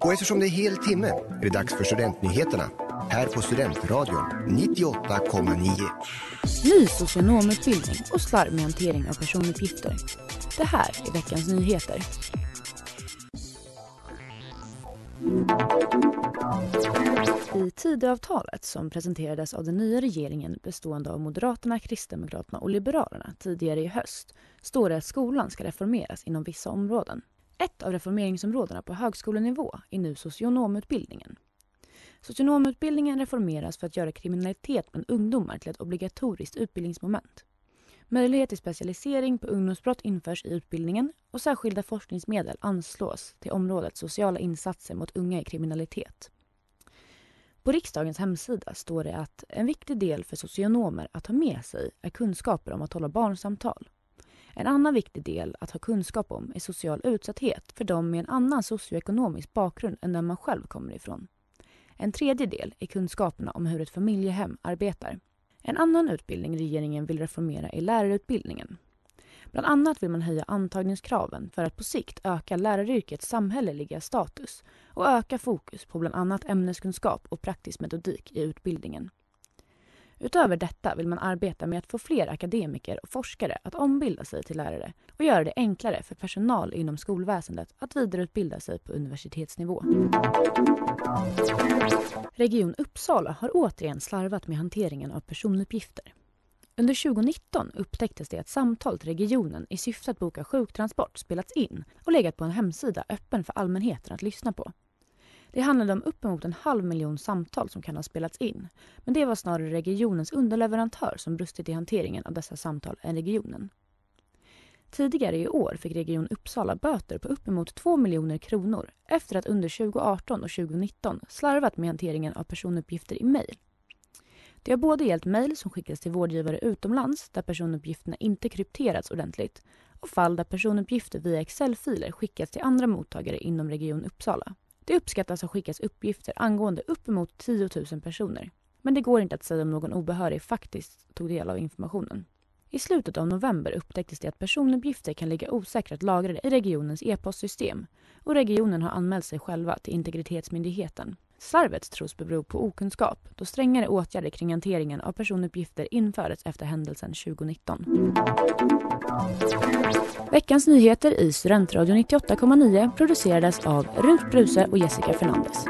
Och eftersom det är hel timme är det dags för Studentnyheterna här på Studentradion 98,9. Ny socionomutbildning och slarv med hantering av personuppgifter. Det här är veckans nyheter. I Tidöavtalet som presenterades av den nya regeringen bestående av Moderaterna, Kristdemokraterna och Liberalerna tidigare i höst står det att skolan ska reformeras inom vissa områden. Ett av reformeringsområdena på högskolenivå är nu socionomutbildningen. Socionomutbildningen reformeras för att göra kriminalitet bland ungdomar till ett obligatoriskt utbildningsmoment. Möjlighet till specialisering på ungdomsbrott införs i utbildningen och särskilda forskningsmedel anslås till området sociala insatser mot unga i kriminalitet. På riksdagens hemsida står det att en viktig del för socionomer att ha med sig är kunskaper om att hålla barnsamtal. En annan viktig del att ha kunskap om är social utsatthet för de med en annan socioekonomisk bakgrund än den man själv kommer ifrån. En tredje del är kunskaperna om hur ett familjehem arbetar. En annan utbildning regeringen vill reformera är lärarutbildningen. Bland annat vill man höja antagningskraven för att på sikt öka läraryrkets samhälleliga status och öka fokus på bland annat ämneskunskap och praktisk metodik i utbildningen. Utöver detta vill man arbeta med att få fler akademiker och forskare att ombilda sig till lärare och göra det enklare för personal inom skolväsendet att vidareutbilda sig på universitetsnivå. Region Uppsala har återigen slarvat med hanteringen av personuppgifter. Under 2019 upptäcktes det att samtal till regionen i syfte att boka sjuktransport spelats in och legat på en hemsida öppen för allmänheten att lyssna på. Det handlade om uppemot en halv miljon samtal som kan ha spelats in. Men det var snarare regionens underleverantör som brustit i hanteringen av dessa samtal än regionen. Tidigare i år fick Region Uppsala böter på uppemot 2 miljoner kronor efter att under 2018 och 2019 slarvat med hanteringen av personuppgifter i mejl. Det har både gällt mejl som skickas till vårdgivare utomlands där personuppgifterna inte krypterats ordentligt och fall där personuppgifter via Excel-filer skickats till andra mottagare inom Region Uppsala. Det uppskattas ha skickats uppgifter angående uppemot 10 000 personer. Men det går inte att säga om någon obehörig faktiskt tog del av informationen. I slutet av november upptäcktes det att personuppgifter kan ligga osäkrat lagrade i regionens e-postsystem och regionen har anmält sig själva till Integritetsmyndigheten. Slarvet tros bero på okunskap då strängare åtgärder kring hanteringen av personuppgifter infördes efter händelsen 2019. Veckans nyheter i Studentradio 98,9 producerades av Rut Bruse och Jessica Fernandes.